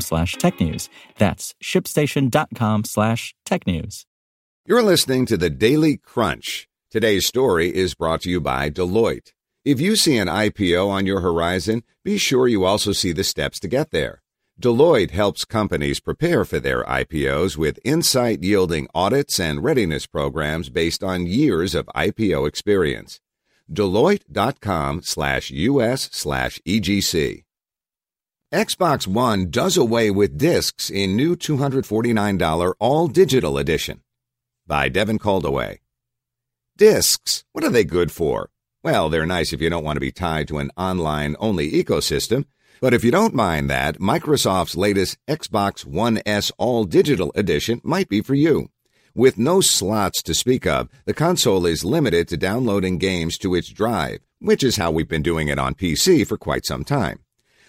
slash technews. That's shipstation.com slash tech news. You're listening to the Daily Crunch. Today's story is brought to you by Deloitte. If you see an IPO on your horizon, be sure you also see the steps to get there. Deloitte helps companies prepare for their IPOs with insight yielding audits and readiness programs based on years of IPO experience. Deloitte.com slash US slash EGC. Xbox One does away with discs in new $249 all digital edition. By Devin Coldewey. Discs, what are they good for? Well, they're nice if you don't want to be tied to an online only ecosystem. But if you don't mind that, Microsoft's latest Xbox One S All Digital Edition might be for you. With no slots to speak of, the console is limited to downloading games to its drive, which is how we've been doing it on PC for quite some time.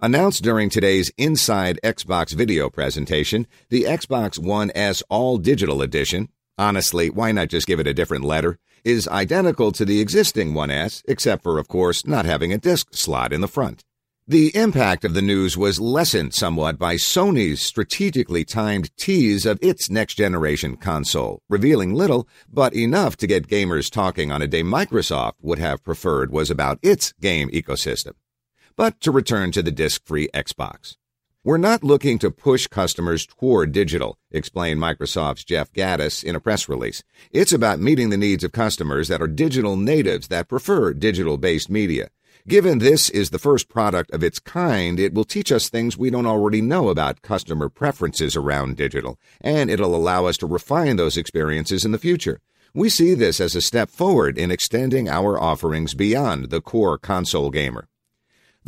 Announced during today's Inside Xbox video presentation, the Xbox One S All Digital Edition, honestly, why not just give it a different letter, is identical to the existing One S, except for, of course, not having a disc slot in the front. The impact of the news was lessened somewhat by Sony's strategically timed tease of its next generation console, revealing little, but enough to get gamers talking on a day Microsoft would have preferred was about its game ecosystem. But to return to the disc free Xbox. We're not looking to push customers toward digital, explained Microsoft's Jeff Gattis in a press release. It's about meeting the needs of customers that are digital natives that prefer digital based media. Given this is the first product of its kind, it will teach us things we don't already know about customer preferences around digital, and it'll allow us to refine those experiences in the future. We see this as a step forward in extending our offerings beyond the core console gamer.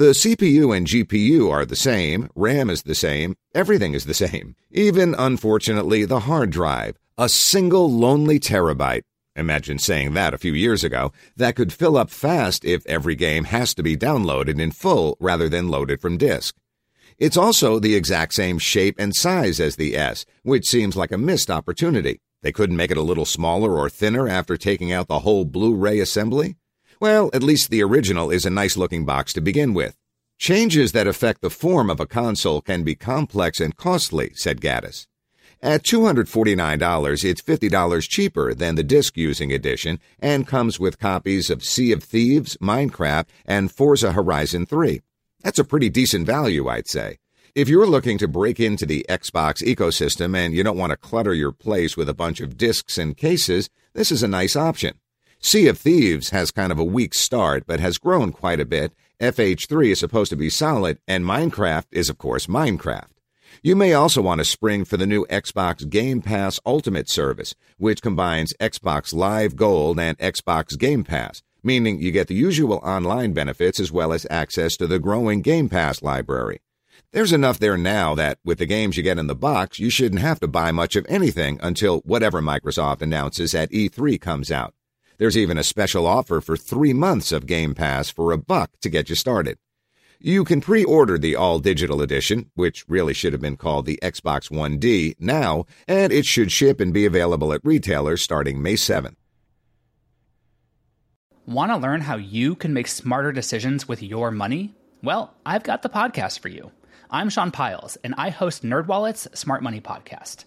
The CPU and GPU are the same, RAM is the same, everything is the same. Even, unfortunately, the hard drive, a single lonely terabyte. Imagine saying that a few years ago. That could fill up fast if every game has to be downloaded in full rather than loaded from disk. It's also the exact same shape and size as the S, which seems like a missed opportunity. They couldn't make it a little smaller or thinner after taking out the whole Blu-ray assembly? Well, at least the original is a nice looking box to begin with. Changes that affect the form of a console can be complex and costly, said Gattis. At $249, it's $50 cheaper than the disc using edition and comes with copies of Sea of Thieves, Minecraft, and Forza Horizon 3. That's a pretty decent value, I'd say. If you're looking to break into the Xbox ecosystem and you don't want to clutter your place with a bunch of discs and cases, this is a nice option. Sea of Thieves has kind of a weak start, but has grown quite a bit. FH3 is supposed to be solid, and Minecraft is, of course, Minecraft. You may also want to spring for the new Xbox Game Pass Ultimate service, which combines Xbox Live Gold and Xbox Game Pass, meaning you get the usual online benefits as well as access to the growing Game Pass library. There's enough there now that with the games you get in the box, you shouldn't have to buy much of anything until whatever Microsoft announces at E3 comes out. There's even a special offer for three months of Game Pass for a buck to get you started. You can pre-order the all-digital edition, which really should have been called the Xbox One D, now, and it should ship and be available at retailers starting May 7th. Want to learn how you can make smarter decisions with your money? Well, I've got the podcast for you. I'm Sean Pyles, and I host NerdWallet's Smart Money Podcast.